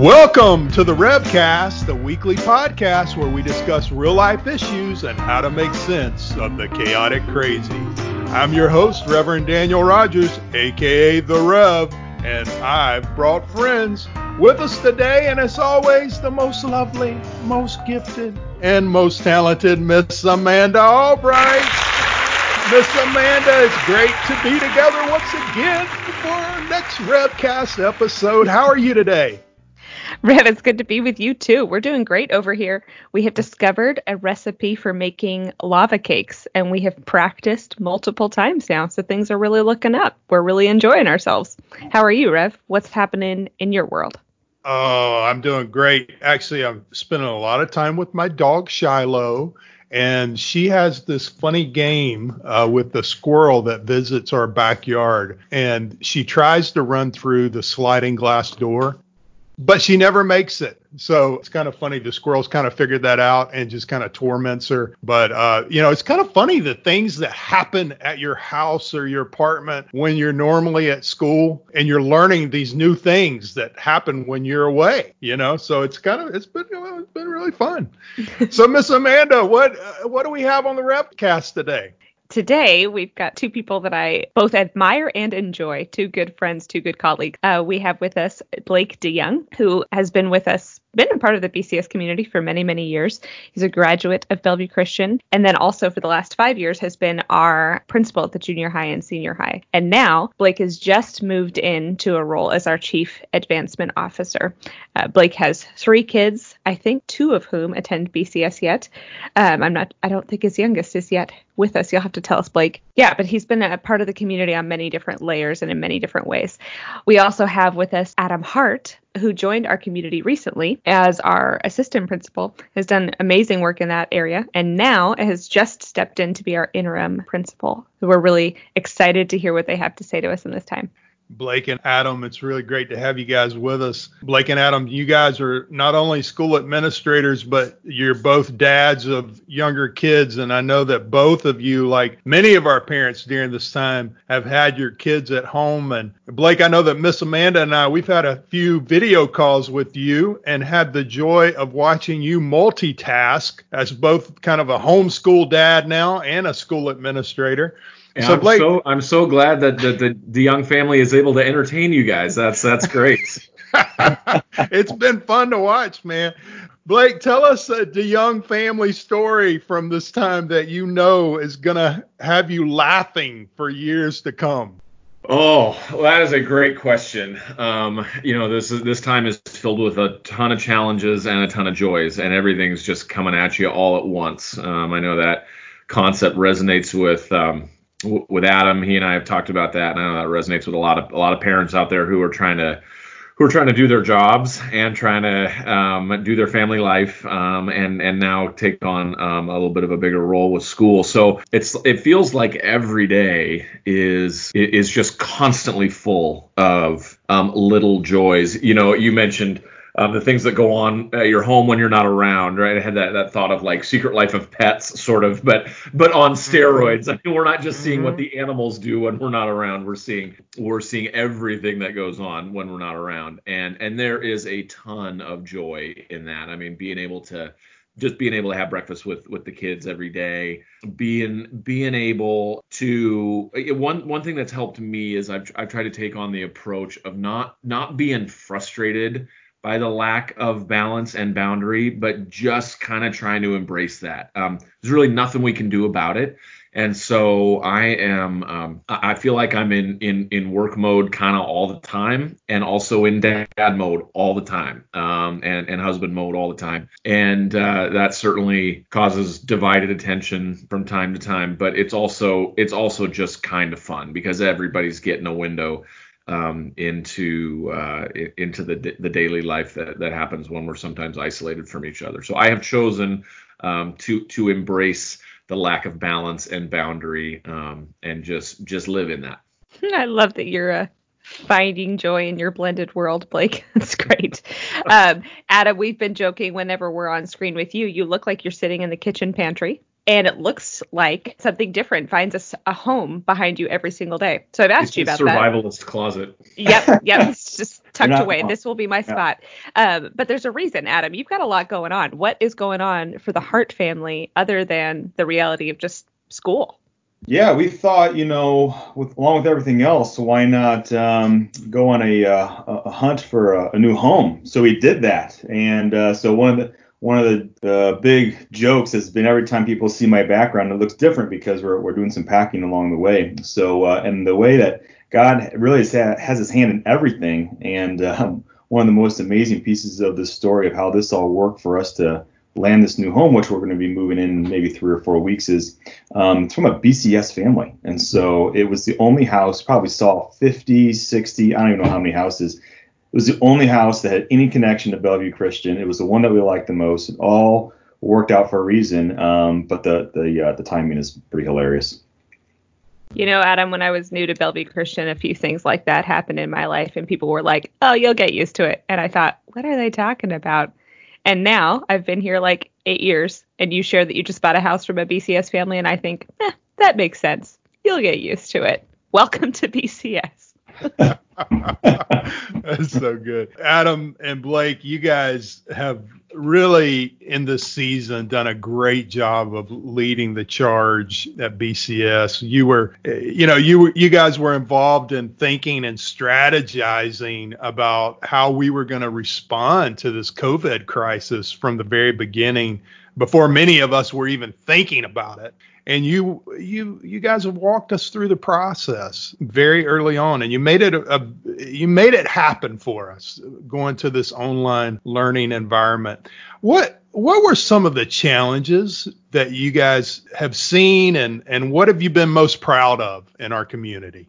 Welcome to the Revcast, the weekly podcast where we discuss real life issues and how to make sense of the chaotic crazy. I'm your host, Reverend Daniel Rogers, aka The Rev, and I've brought friends with us today, and as always, the most lovely, most gifted, and most talented Miss Amanda Albright. Miss Amanda, it's great to be together once again for our next Revcast episode. How are you today? Rev, it's good to be with you too. We're doing great over here. We have discovered a recipe for making lava cakes and we have practiced multiple times now. So things are really looking up. We're really enjoying ourselves. How are you, Rev? What's happening in your world? Oh, I'm doing great. Actually, I'm spending a lot of time with my dog Shiloh and she has this funny game uh, with the squirrel that visits our backyard and she tries to run through the sliding glass door but she never makes it. So it's kind of funny. The squirrels kind of figured that out and just kind of torments her. But, uh, you know, it's kind of funny the things that happen at your house or your apartment when you're normally at school and you're learning these new things that happen when you're away, you know? So it's kind of, it's been, it's been really fun. so, Miss Amanda, what, uh, what do we have on the Revcast today? Today, we've got two people that I both admire and enjoy, two good friends, two good colleagues. Uh, we have with us Blake DeYoung, who has been with us been a part of the BCS community for many, many years. He's a graduate of Bellevue Christian, and then also for the last five years has been our principal at the junior high and senior high. And now Blake has just moved into a role as our chief advancement officer. Uh, Blake has three kids, I think two of whom attend BCS yet. Um, I'm not, I don't think his youngest is yet with us. You'll have to tell us, Blake. Yeah, but he's been a part of the community on many different layers and in many different ways. We also have with us Adam Hart, who joined our community recently as our assistant principal, has done amazing work in that area, and now has just stepped in to be our interim principal. We're really excited to hear what they have to say to us in this time. Blake and Adam. It's really great to have you guys with us. Blake and Adam, you guys are not only school administrators, but you're both dads of younger kids. And I know that both of you, like many of our parents during this time, have had your kids at home. And Blake, I know that Miss Amanda and I, we've had a few video calls with you and had the joy of watching you multitask as both kind of a homeschool dad now and a school administrator. And so I'm Blake, so I'm so glad that the, the the young family is able to entertain you guys. That's that's great. it's been fun to watch, man. Blake, tell us a young family story from this time that you know is gonna have you laughing for years to come. Oh, well, that is a great question. Um, you know, this is this time is filled with a ton of challenges and a ton of joys, and everything's just coming at you all at once. Um, I know that concept resonates with um, with Adam. He and I have talked about that, and I know that resonates with a lot of a lot of parents out there who are trying to who are trying to do their jobs and trying to um, do their family life um, and and now take on um, a little bit of a bigger role with school. So it's it feels like every day is is just constantly full of um, little joys. You know, you mentioned um, the things that go on at your home when you're not around, right? I had that, that thought of like Secret Life of Pets, sort of, but but on mm-hmm. steroids. I mean, we're not just seeing what mm-hmm. the animals do when we're not around. We're seeing we're seeing everything that goes on when we're not around, and and there is a ton of joy in that. I mean, being able to just being able to have breakfast with with the kids every day being being able to one one thing that's helped me is I've I've tried to take on the approach of not not being frustrated by the lack of balance and boundary, but just kind of trying to embrace that. Um, there's really nothing we can do about it. And so I am, um, I feel like I'm in, in, in work mode kind of all the time and also in dad mode all the time, um, and, and husband mode all the time. And, uh, that certainly causes divided attention from time to time, but it's also, it's also just kind of fun because everybody's getting a window um, into uh, into the the daily life that, that happens when we're sometimes isolated from each other. So I have chosen um, to to embrace the lack of balance and boundary um, and just just live in that. I love that you're uh, finding joy in your blended world, Blake. That's great. Um, Adam, we've been joking whenever we're on screen with you. You look like you're sitting in the kitchen pantry and it looks like something different finds a, a home behind you every single day. So I've asked it's you about survivalist that. closet. Yep, yep. It's just tucked away. wrong. This will be my Yeah. spot. Um, but there's a reason, Adam. You've got a lot going on. What is going on for the Hart family other than the reality of just school? Yeah, we thought, you know, with along with everything else, why not um, go on a, uh, a a hunt for a, a new home? So we did that, and uh, so one of the one of the, the big jokes has been every time people see my background, it looks different because we're we're doing some packing along the way. So uh, and the way that God really has, has His hand in everything, and um, one of the most amazing pieces of this story of how this all worked for us to land this new home, which we're going to be moving in maybe three or four weeks, is um, it's from a BCS family. And so it was the only house, probably saw 50, 60, I don't even know how many houses. It was the only house that had any connection to Bellevue Christian. It was the one that we liked the most. It all worked out for a reason, um, but the the uh, the timing is pretty hilarious. You know, Adam, when I was new to Bellevue Christian, a few things like that happened in my life, and people were like, oh, you'll get used to it. And I thought, what are they talking about? And now I've been here like eight years, and you share that you just bought a house from a BCS family, and I think, eh, that makes sense. You'll get used to it. Welcome to BCS. That's so good. Adam and Blake, you guys have really in this season done a great job of leading the charge at BCS. You were you know, you were you guys were involved in thinking and strategizing about how we were going to respond to this COVID crisis from the very beginning before many of us were even thinking about it and you you you guys have walked us through the process very early on and you made it a, a you made it happen for us going to this online learning environment what what were some of the challenges that you guys have seen and and what have you been most proud of in our community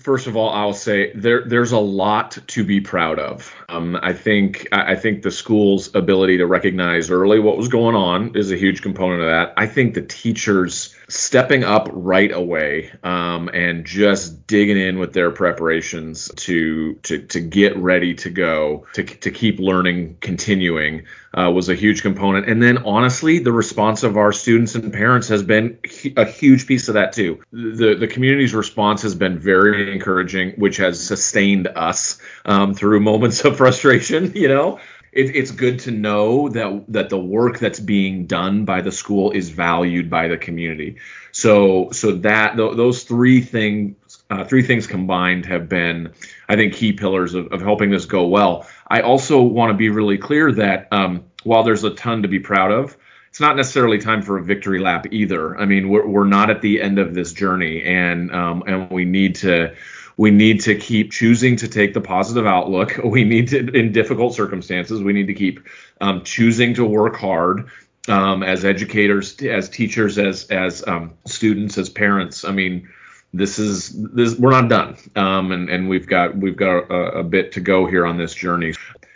First of all, I'll say there there's a lot to be proud of. Um, I think I I think the school's ability to recognize early what was going on is a huge component of that. I think the teachers stepping up right away um, and just digging in with their preparations to to to get ready to go to to keep learning, continuing uh, was a huge component. And then honestly, the response of our students and parents has been a huge piece of that too. The the community's response has been very encouraging, which has sustained us um, through moments of frustration. You know, it, it's good to know that that the work that's being done by the school is valued by the community. So so that th- those three things uh, three things combined have been, I think, key pillars of, of helping this go well. I also want to be really clear that um, while there's a ton to be proud of, it's not necessarily time for a victory lap either. I mean, we're, we're not at the end of this journey, and um, and we need to we need to keep choosing to take the positive outlook. We need to, in difficult circumstances, we need to keep um, choosing to work hard um, as educators, as teachers, as as um, students, as parents. I mean, this is this we're not done, um, and and we've got we've got a, a bit to go here on this journey.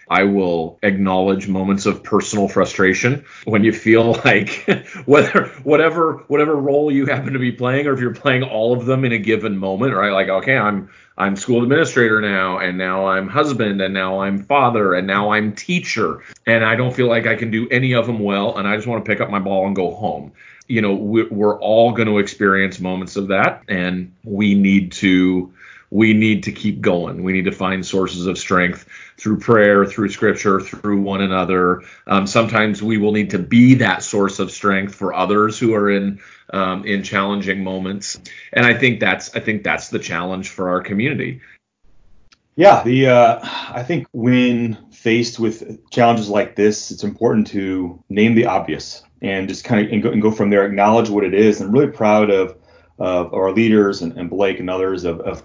I will acknowledge moments of personal frustration when you feel like whether whatever whatever role you happen to be playing, or if you're playing all of them in a given moment, right? Like, okay, I'm I'm school administrator now, and now I'm husband, and now I'm father, and now I'm teacher, and I don't feel like I can do any of them well, and I just want to pick up my ball and go home. You know, we're, all going to experience moments of that, and we need to we need to keep going. We need to find sources of strength through prayer, through scripture, through one another. Um, sometimes we will need to be that source of strength for others who are in um, in challenging moments. And I think that's I think that's the challenge for our community. Yeah, the uh, I think when faced with challenges like this, it's important to name the obvious and just kind of and go, and go from there, acknowledge what it is. I'm really proud of of our leaders and, and Blake and others of, of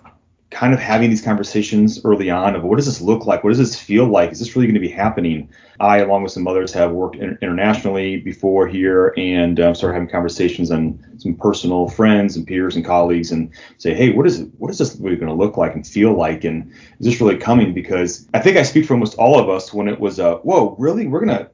kind of having these conversations early on of what does this look like? What does this feel like? Is this really going to be happening? I, along with some others, have worked in, internationally before here and uh, started having conversations on some personal friends and peers and colleagues and say, hey, what is it? What is this really going to look like and feel like? And is this really coming? Because I think I speak for almost all of us when it was, uh, whoa, really? We're going to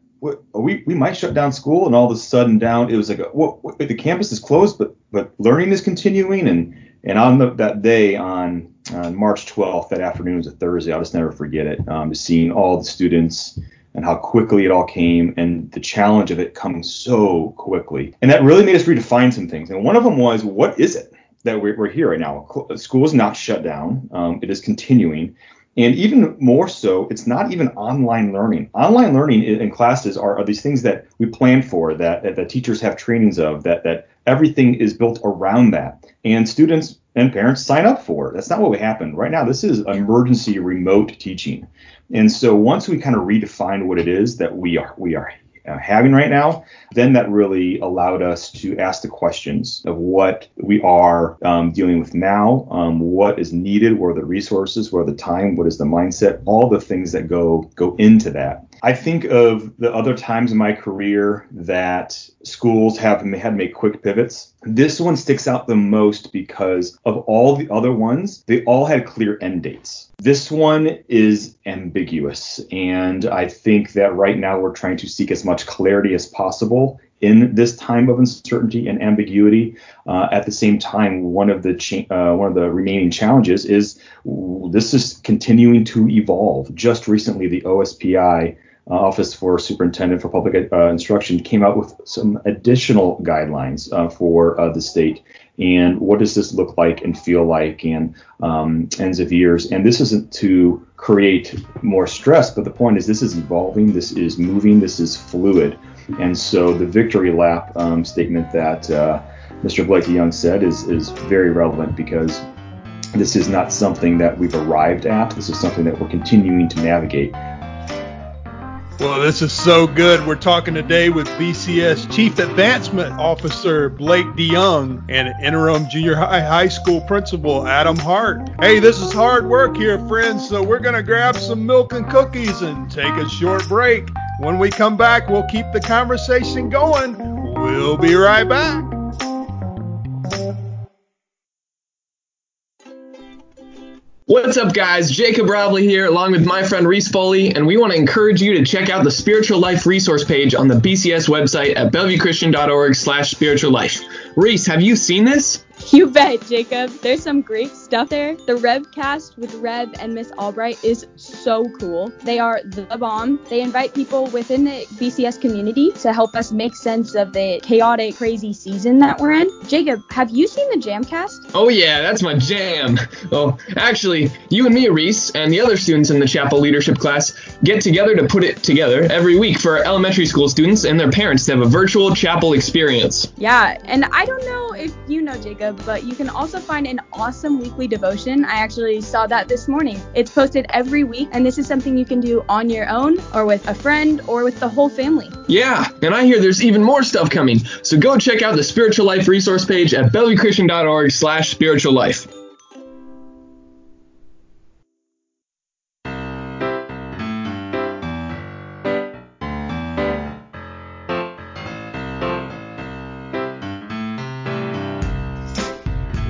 we we might shut down school and all of a sudden down it was like a, what, what, the campus is closed but but learning is continuing and and on the, that day on on March 12th that afternoon was a Thursday I'll just never forget it um, seeing all the students and how quickly it all came and the challenge of it coming so quickly. And that really made us redefine some things. And one of them was, what is it that we're, we're here right now? School is not shut down. Um, it is continuing. And even more so, it's not even online learning. Online learning in classes are, are these things that we plan for, that, that, that teachers have trainings of, that, that everything is built around that. And students and parents sign up for it. That's not what we happened. Right now, this is emergency remote teaching. And so once we kind of redefine what it is that we are we are having right now, then that really allowed us to ask the questions of what we are um, dealing with now, um, what is needed, what are the resources, what are the time, what is the mindset, all the things that go go into that. I think of the other times in my career that schools have had to make quick pivots. This one sticks out the most because of all the other ones, they all had clear end dates. This one is ambiguous, and I think that right now we're trying to seek as much clarity as possible in this time of uncertainty and ambiguity. Uh, at the same time, one of the cha- uh, one of the remaining challenges is this is continuing to evolve. Just recently, the OSPI uh, Office for Superintendent for Public uh, Instruction came out with some additional guidelines uh, for uh, the state. And what does this look like and feel like and um, ends of years? And this isn't to create more stress, but the point is this is evolving, this is moving, this is fluid. And so the victory lap um, statement that uh, Mr. Blake Young said is, is very relevant because this is not something that we've arrived at. This is something that we're continuing to navigate. Well, this is so good. We're talking today with BCS Chief Advancement Officer Blake DeYoung and interim junior high high school principal Adam Hart. Hey, this is hard work here, friends, so we're going to grab some milk and cookies and take a short break. When we come back, we'll keep the conversation going. We'll be right back. What's up, guys? Jacob Robley here, along with my friend Reese Foley, and we want to encourage you to check out the Spiritual Life resource page on the BCS website at bellevuechristian.org/slash spiritual life. Reese, have you seen this? You bet, Jacob. There's some great stuff there. The Revcast with Rev and Miss Albright is so cool. They are the bomb. They invite people within the BCS community to help us make sense of the chaotic, crazy season that we're in. Jacob, have you seen the Jamcast? Oh, yeah, that's my jam. Well, actually, you and me, Reese, and the other students in the chapel leadership class get together to put it together every week for elementary school students and their parents to have a virtual chapel experience. Yeah, and I don't know if you know, Jacob but you can also find an awesome weekly devotion. I actually saw that this morning. It's posted every week, and this is something you can do on your own or with a friend or with the whole family. Yeah, and I hear there's even more stuff coming. So go check out the Spiritual Life resource page at bellevuechristian.org slash spiritual life.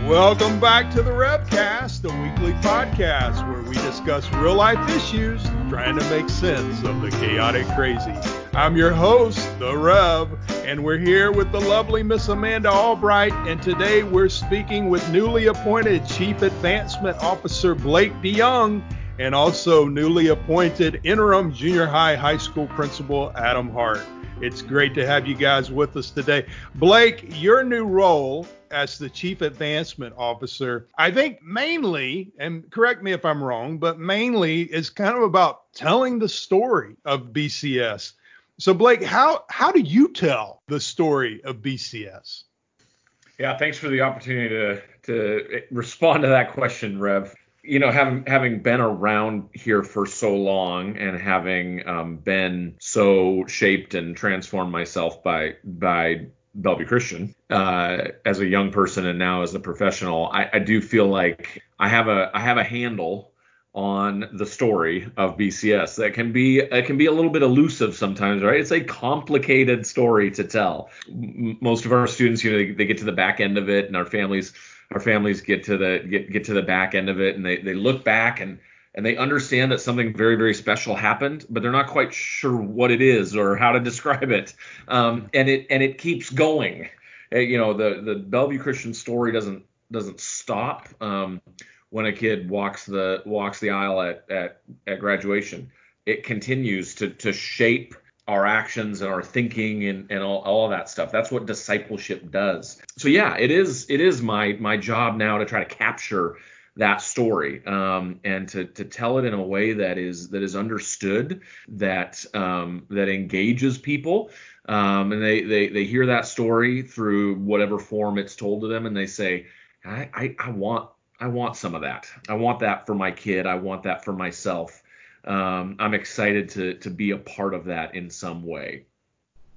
Welcome back to the Revcast, the weekly podcast where we discuss real life issues trying to make sense of the chaotic crazy. I'm your host, the Rev, and we're here with the lovely Miss Amanda Albright, and today we're speaking with newly appointed Chief Advancement Officer Blake DeYoung and also newly appointed interim junior high high school principal Adam Hart. It's great to have you guys with us today. Blake, your new role as the chief advancement officer, I think mainly, and correct me if I'm wrong, but mainly is kind of about telling the story of BCS. So Blake, how how do you tell the story of BCS? Yeah, thanks for the opportunity to to respond to that question, Rev. You know, having having been around here for so long and having um, been so shaped and transformed myself by by Bellevue Christian uh, as a young person and now as a professional, I, I, do feel like I have a I have a handle on the story of BCS that can be it can be a little bit elusive sometimes, right? It's a complicated story to tell. M- most of our students, you know, they, they, get to the back end of it, and our families our families get to the get get to the back end of it, and they they look back and and they understand that something very very special happened but they're not quite sure what it is or how to describe it um, and it and it keeps going uh, you know the the bellevue christian story doesn't doesn't stop um, when a kid walks the walks the aisle at at, at graduation it continues to to shape our actions and our thinking and, and all, all that stuff. That's what discipleship does. So yeah, it is it is my my job now to try to capture that story um, and to, to tell it in a way that is that is understood that um, that engages people um, and they, they they hear that story through whatever form it's told to them and they say I, I, I want I want some of that. I want that for my kid. I want that for myself. Um, I'm excited to to be a part of that in some way.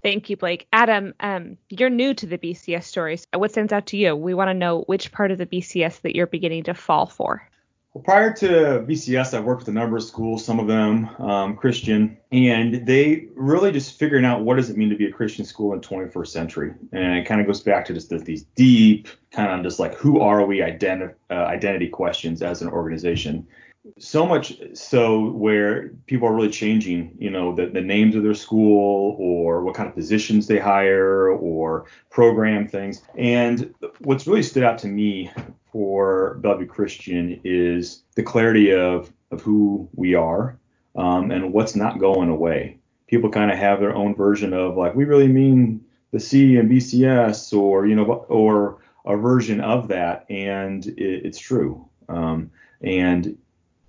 Thank you, Blake. Adam, um, you're new to the BCS stories. What stands out to you? We want to know which part of the BCS that you're beginning to fall for. Well, prior to BCS, I worked with a number of schools, some of them um, Christian, and they really just figuring out what does it mean to be a Christian school in 21st century. And it kind of goes back to just these deep, kind of just like who are we identi- uh, identity questions as an organization so much so where people are really changing, you know, the, the names of their school or what kind of positions they hire or program things. And what's really stood out to me for Bellevue Christian is the clarity of, of who we are um, and what's not going away. People kind of have their own version of like, we really mean the C and BCS or, you know, or a version of that. And it, it's true. Um, and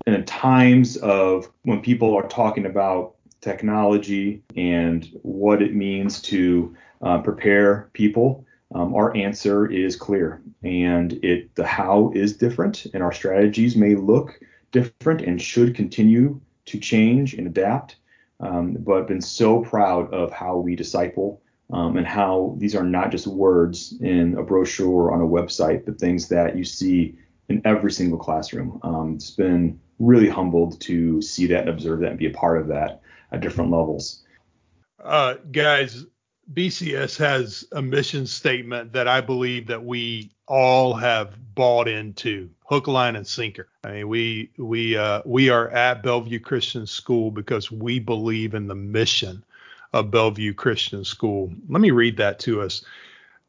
in times of when people are talking about technology and what it means to uh, prepare people, um, our answer is clear, and it the how is different, and our strategies may look different and should continue to change and adapt. Um, but I've been so proud of how we disciple um, and how these are not just words in a brochure or on a website, but things that you see in every single classroom. Um, it's been really humbled to see that and observe that and be a part of that at different levels. Uh, guys, BCS has a mission statement that I believe that we all have bought into, hook, line, and sinker. I mean, we we uh, we are at Bellevue Christian School because we believe in the mission of Bellevue Christian School. Let me read that to us.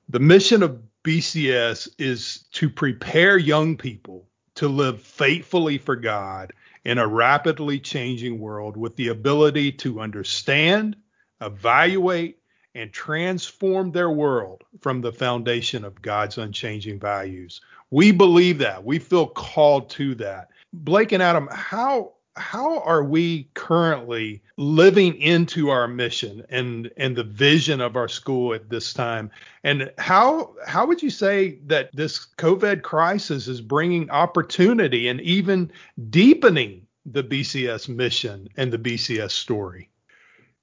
The mission of BCS is to prepare young people to live faithfully for God in a rapidly changing world with the ability to understand, evaluate, and transform their world from the foundation of God's unchanging values. We believe that. We feel called to that. Blake and Adam, how how are we currently living into our mission and and the vision of our school at this time? And how how would you say that this covid crisis is bringing opportunity and even deepening the BCS mission and the BCS story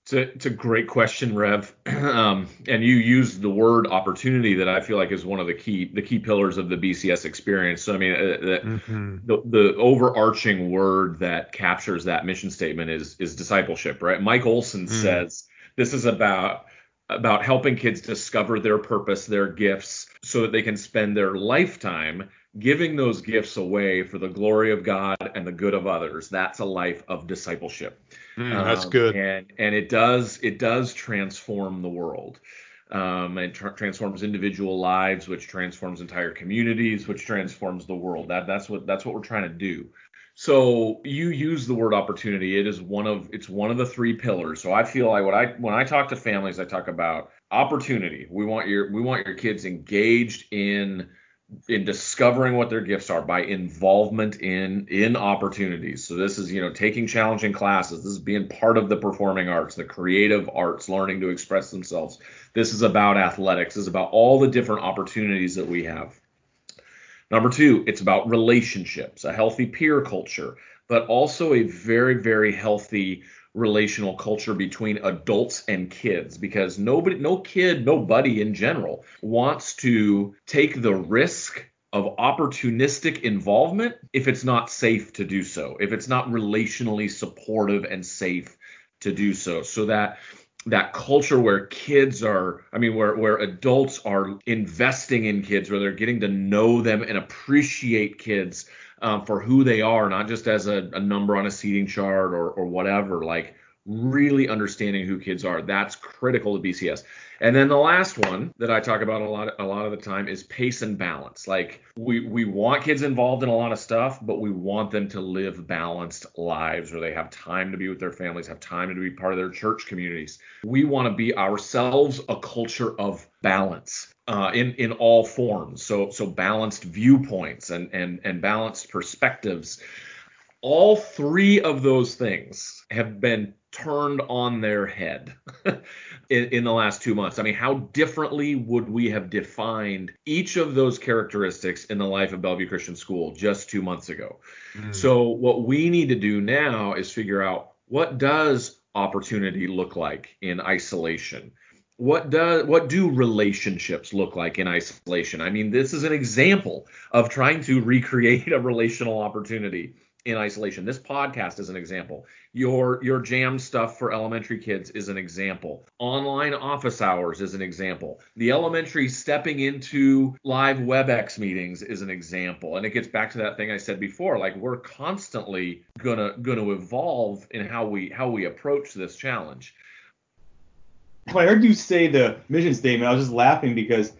it's a, it's a great question, Rev. Um, and you used the word opportunity that I feel like is one of the key the key pillars of the BCS experience. So I mean, uh, the, mm-hmm. the, the overarching word that captures that mission statement is is discipleship, right? Mike Olson mm. says this is about about helping kids discover their purpose, their gifts, so that they can spend their lifetime giving those gifts away for the glory of God and the good of others. That's a life of discipleship. Mm, that's um, good. And and it does it does transform the world. Um, it tra- transforms individual lives, which transforms entire communities, which transforms the world. That that's what that's what we're trying to do. So you use the word opportunity. It is one of it's one of the three pillars. So I feel like what I when I talk to families, I talk about opportunity. We want your we want your kids engaged in in discovering what their gifts are by involvement in in opportunities. So this is you know taking challenging classes. This is being part of the performing arts the creative arts learning to express themselves. This is about athletics. This is about all the different opportunities that we have. Number two it's about relationships a healthy peer culture but also a very very healthy relational culture between adults and kids because nobody no kid nobody in general wants to take the risk of opportunistic involvement if it's not safe to do so if it's not relationally supportive and safe to do so so that that culture where kids are i mean where where adults are investing in kids where they're getting to know them and appreciate kids um, for who they are, not just as a, a, number on a seating chart or, or whatever. Like really understanding who kids are. That's critical to BCS. And then the last one that I talk about a lot a lot of the time is pace and balance. Like we we want kids involved in a lot of stuff, but we want them to live balanced lives where they have time to be with their families, have time to be part of their church communities. We want to be ourselves a culture of balance. Uh, in in all forms, so so balanced viewpoints and and and balanced perspectives. All three of those things have been turned on their head in, in, the last two months. I mean, how differently would we have defined each of those characteristics in the life of Bellevue Christian School just two months ago? Mm. So, what we need to do now is figure out what does opportunity look like in isolation? What does what do relationships look like in isolation? I mean, this is an example of trying to recreate a relational opportunity in isolation. This podcast is an example. Your your jam stuff for elementary kids is an example. Online office hours is an example. The elementary stepping into live WebEx meetings is an example. And it gets back to that thing I said before, like we're constantly gonna gonna evolve in how we how we approach this challenge. When I heard you say the mission statement, I was just laughing because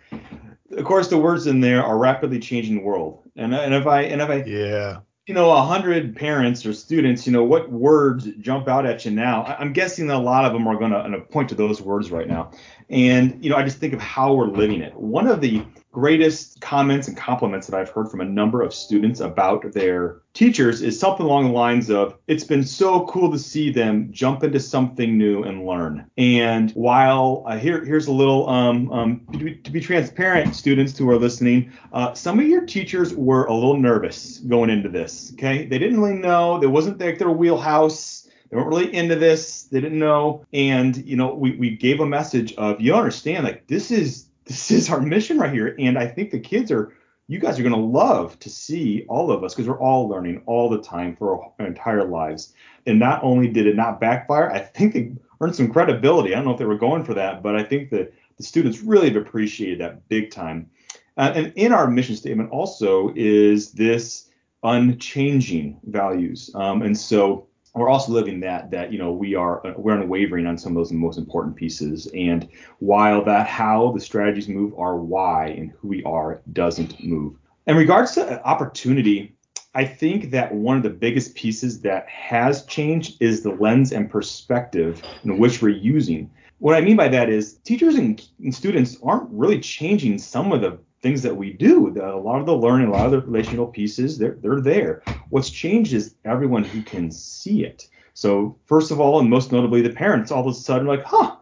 of course the words in there are rapidly changing world. And, and if I and if I yeah you know, a hundred parents or students, you know, what words jump out at you now? I'm guessing that a lot of them are going to point to those words right now. And, you know, I just think of how we're living it. One of the greatest comments and compliments that I've heard from a number of students about their teachers is something along the lines of, it's been so cool to see them jump into something new and learn. And while uh, here, here's a little, um, um, to, be, to, be, transparent, students who are listening, uh, some of your teachers were a little nervous going into this. Okay. They didn't really know, there wasn't like their wheelhouse. They weren't really into this. They didn't know. And, you know, we, we gave a message of, you understand, like, this is this is our mission right here. And I think the kids are, you guys are going to love to see all of us because we're all learning all the time for our entire lives. And not only did it not backfire, I think they earned some credibility. I don't know if they were going for that, but I think that the students really have appreciated that big time. Uh, and in our mission statement also is this unchanging values. Um, and so we're also living that that you know we are uh, we're unwavering on some of those most important pieces. And while that how the strategies move our why and who we are doesn't move. In regards to uh, opportunity i think that one of the biggest pieces that has changed is the lens and perspective in which we're using. What i mean by that is teachers and, and students aren't really changing some of the things that we do. The, a lot of the learning, a lot of the relational pieces, they're, they're there. What's changed is everyone who can see it. So first of all, and most notably the parents, all of a sudden like, huh,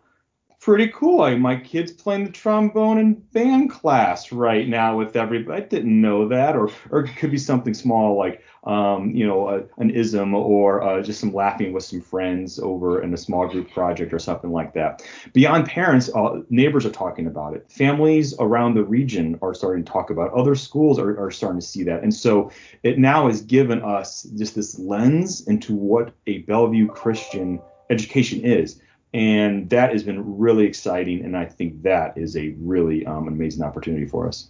pretty cool. I, my kid's playing the trombone in band class right now with everybody. I didn't know that. Or, or it could be something small like, um, you know, a, an ism or uh, just some laughing with some friends over in a small group project or something like that. Beyond parents, uh, neighbors are talking about it. Families around the region are starting to talk about it. Other schools are, are starting to see that. And so it now has given us just this lens into what a Bellevue Christian education is. And that has been really exciting. And I think that is a really um, amazing opportunity for us.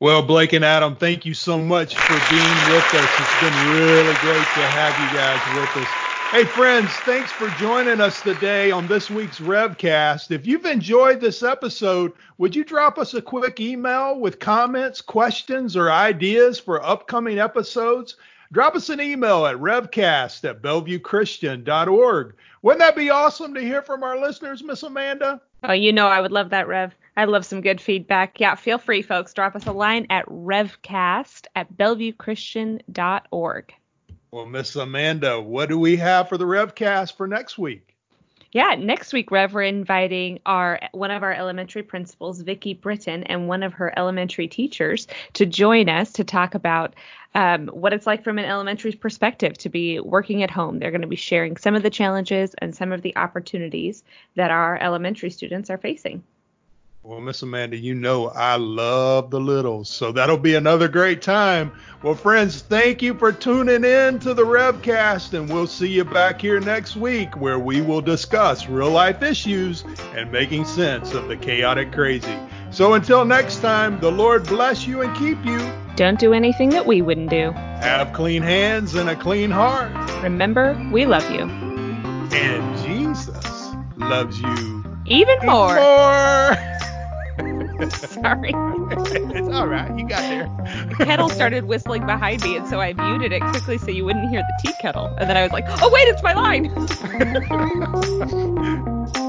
Well, Blake and Adam, thank you so much for being with us. It's been really great to have you guys with us. Hey, friends, thanks for joining us today on this week's Revcast. If you've enjoyed this episode, would you drop us a quick email with comments, questions, or ideas for upcoming episodes? Drop us an email at revcast at bellevuechristian.org. Wouldn't that be awesome to hear from our listeners, Miss Amanda? Oh, you know I would love that, Rev. I love some good feedback. Yeah, feel free, folks. Drop us a line at revcast at bellevuechristian.org. Well, Miss Amanda, what do we have for the Revcast for next week? Yeah, next week, Rev, we're inviting our one of our elementary principals, Vicki Britton, and one of her elementary teachers to join us to talk about um, what it's like from an elementary perspective to be working at home. They're going to be sharing some of the challenges and some of the opportunities that our elementary students are facing. Well, Miss Amanda, you know I love the littles, so that'll be another great time. Well, friends, thank you for tuning in to the Revcast, and we'll see you back here next week where we will discuss real life issues and making sense of the chaotic crazy. So until next time, the Lord bless you and keep you. Don't do anything that we wouldn't do. Have clean hands and a clean heart. Remember, we love you. And Jesus loves you Even more. more. Sorry. it's all right. You got there. The kettle started whistling behind me, and so I muted it quickly so you wouldn't hear the tea kettle. And then I was like, oh, wait, it's my line.